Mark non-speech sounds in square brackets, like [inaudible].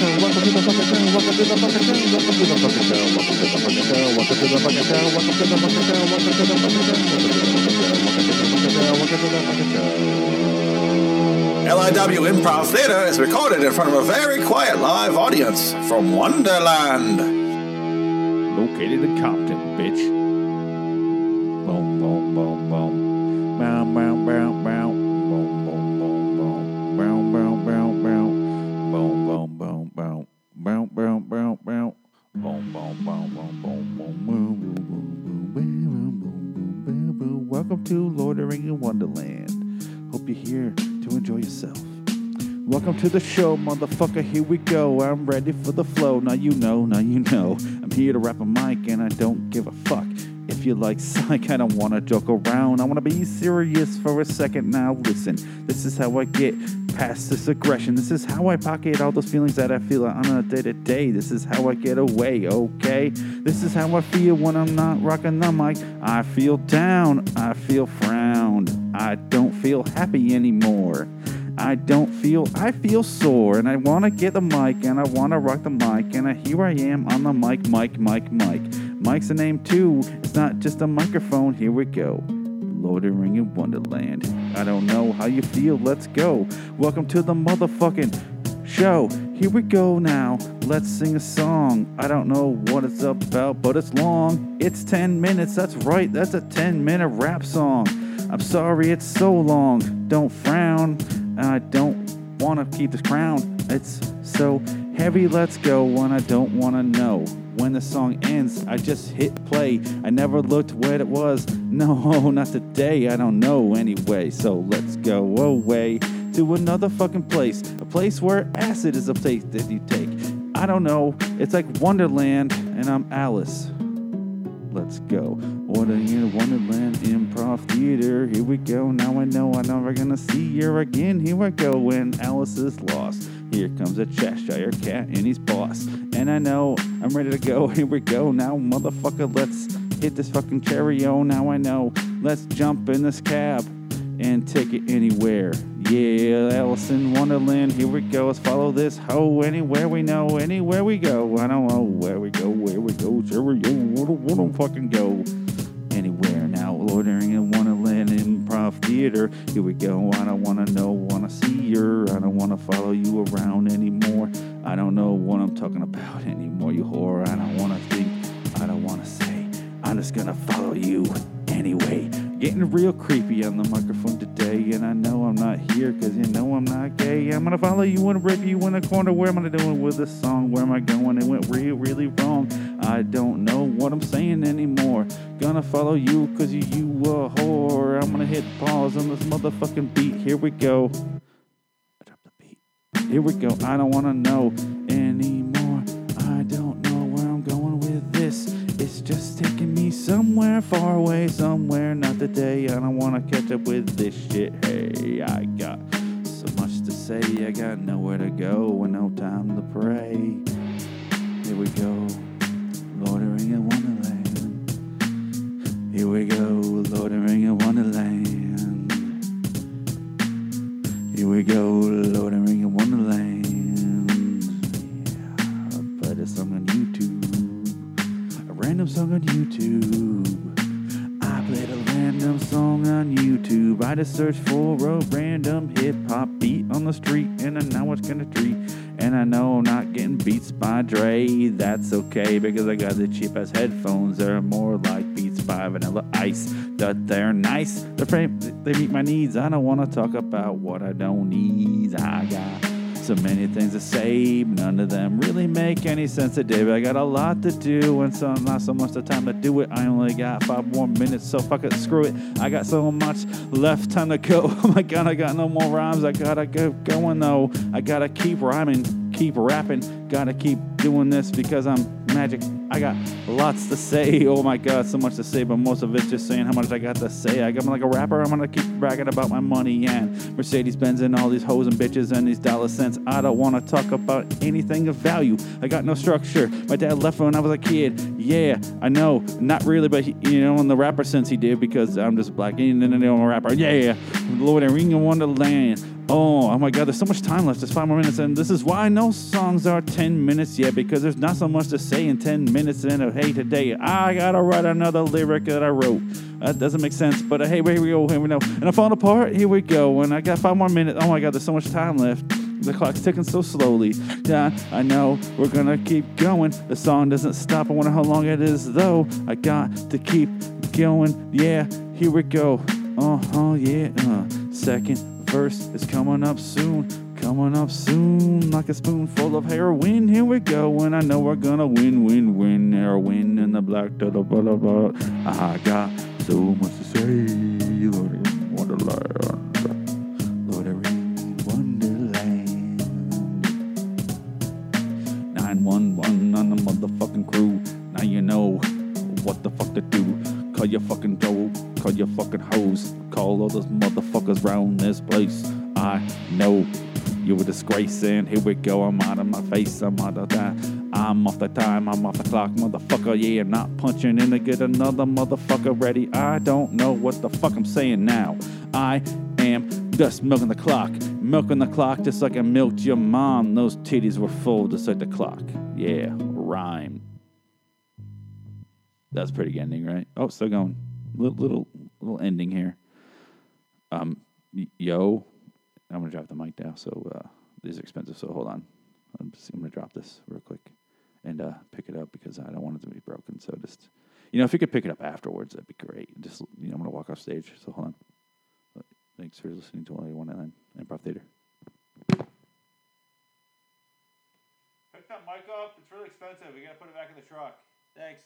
Welcome to the fucking. Welcome to the fucking. Welcome to the fucking. Welcome to the fucking. Welcome to the fucking. Welcome to the fucking. Welcome to the fucking. Welcome to the fucking. Welcome to the fucking. Welcome to the fucking. LIW Improv Theater is recorded in front of a very quiet live audience from Wonderland. Located in Compton, bitch. Welcome to Loitering in Wonderland. Hope you're here to enjoy yourself. Welcome to the show, motherfucker. Here we go. I'm ready for the flow. Now you know, now you know. I'm here to rap a mic and I don't give a fuck. If you like [laughs] I don't want to joke around. I want to be serious for a second. Now listen, this is how I get past this aggression. This is how I pocket all those feelings that I feel on a day to day. This is how I get away, okay? This is how I feel when I'm not rocking the mic. I feel down. I feel frowned. I don't feel happy anymore. I don't feel, I feel sore, and I want to get the mic, and I want to rock the mic, and I, here I am on the mic, mic, mic, mic. Mic's a name too, it's not just a microphone, here we go. Loitering in Wonderland. I don't know how you feel, let's go. Welcome to the motherfucking show. Here we go now, let's sing a song. I don't know what it's about, but it's long. It's 10 minutes, that's right, that's a 10 minute rap song. I'm sorry it's so long, don't frown. I don't want to keep this crown. It's so heavy, let's go when I don't want to know. When the song ends, I just hit play. I never looked where it was. No, [laughs] not today. I don't know anyway. So let's go away to another fucking place. A place where acid is a place that you take. I don't know. It's like Wonderland, and I'm Alice. Let's go. A year, Wonderland Improv Theater. Here we go. Now I know I'm never gonna see her again. Here I go when Alice is lost. Here comes a Cheshire cat and he's boss. And I know I'm ready to go. [laughs] Here we go. Now, motherfucker, let's hit this fucking cherry. Oh, now I know. Let's jump in this cab and take it anywhere. Yeah, Alice in Wonderland, here we go. Let's follow this hoe anywhere we know, anywhere we go. I don't know where we go, where we go, sure we go, where do we don't fucking go. Anywhere now, loitering in Wonderland Improv Theater. Here we go. I don't wanna know, wanna see her. I don't wanna follow you around anymore. I don't know what I'm talking about anymore, you whore. I don't wanna think, I don't wanna say. I'm just gonna follow you anyway. Getting real creepy on the microphone today, and I know I'm not here because you know I'm not gay. I'm gonna follow you and rip you in the corner. Where am I doing with this song? Where am I going? It went real, really wrong. I don't know what I'm saying anymore. Gonna follow you because you, you a whore. I'm gonna hit pause on this motherfucking beat. Here we go. Here we go. I don't wanna know anymore. I don't know far away, somewhere not today. I don't wanna catch up with this shit. Hey, I got so much to say. I got nowhere to go and no time to pray. Here we go, loitering in Wonderland. Here we go, loitering in Wonderland. Just searched for a random hip hop beat on the street, and I know it's gonna treat. And I know I'm not getting beats by Dre. That's okay because I got the cheap ass headphones. They're more like Beats by Vanilla Ice. That they're nice. They're frame, they meet my needs. I don't want to talk about what I don't need. I got so many things to say, none of them really make any sense today. But I got a lot to do, and so not so much the time to do it. I only got five more minutes, so fuck it, screw it. I got so much left time to go. [laughs] Oh my god, I got no more rhymes. I gotta go going though. I gotta keep rhyming, keep rapping. Gotta keep doing this because I'm magic. I got lots to say. [laughs] Oh my god, so much to say, but most of it's just saying how much I got to say. I'm like a rapper. I'm gonna keep bragging about my money and Mercedes Benz and all these hoes and bitches and these dollar cents. I don't want to talk about anything of value. I got no structure. My dad left when I was a kid. Yeah, I know, not really, but he, you know, in the rapper sense he did because I'm just black and then I'm a rapper. Yeah, Loitering in Wonderland. Oh, oh my God, there's so much time left. There's five more minutes, and this is why no songs are 10 minutes yet, because there's not so much to say in 10 minutes. And uh, hey, today I gotta write another lyric that I wrote. That doesn't make sense, but uh, hey, here we go, here we go. And I'm falling apart, here we go. And I got five more minutes. Oh my God, there's so much time left. The clock's ticking so slowly. Yeah, I know we're gonna keep going. The song doesn't stop. I wonder how long it is, though. I got to keep going. Yeah, here we go. Uh huh, yeah. Uh. Second verse is coming up soon. Coming up soon, like a spoonful of heroin. Here we go, and I know we're gonna win, win, win. Heroin in the black, da da blah, blah. I got so much to say, Lord, Wonderland. Wonderland. 911 on the motherfucking crew. Now you know what the fuck to do. Call your fucking dope, call your fucking hoes, call all those motherfuckers round this place. I know you're a disgrace, and here we go. I'm out of my face, I'm out of time. I'm off the time, I'm off the clock, motherfucker. Yeah, not punching in to get another motherfucker ready. I don't know what the fuck I'm saying now. I am just milking the clock, milking the clock just like I milked your mom. Those titties were full just like the clock. Yeah, rhyme. That's pretty ending, right? Oh, still going. Little little little ending here. Um, yo, I'm gonna drop the mic now. So uh, these are expensive. So hold on. I'm I'm gonna drop this real quick and uh, pick it up because I don't want it to be broken. So just you know, if you could pick it up afterwards, that'd be great. Just you know, I'm gonna walk off stage. So hold on. Thanks for listening to Only One Improv Theater. Pick that mic up. It's really expensive. We gotta put it back in the truck. Thanks.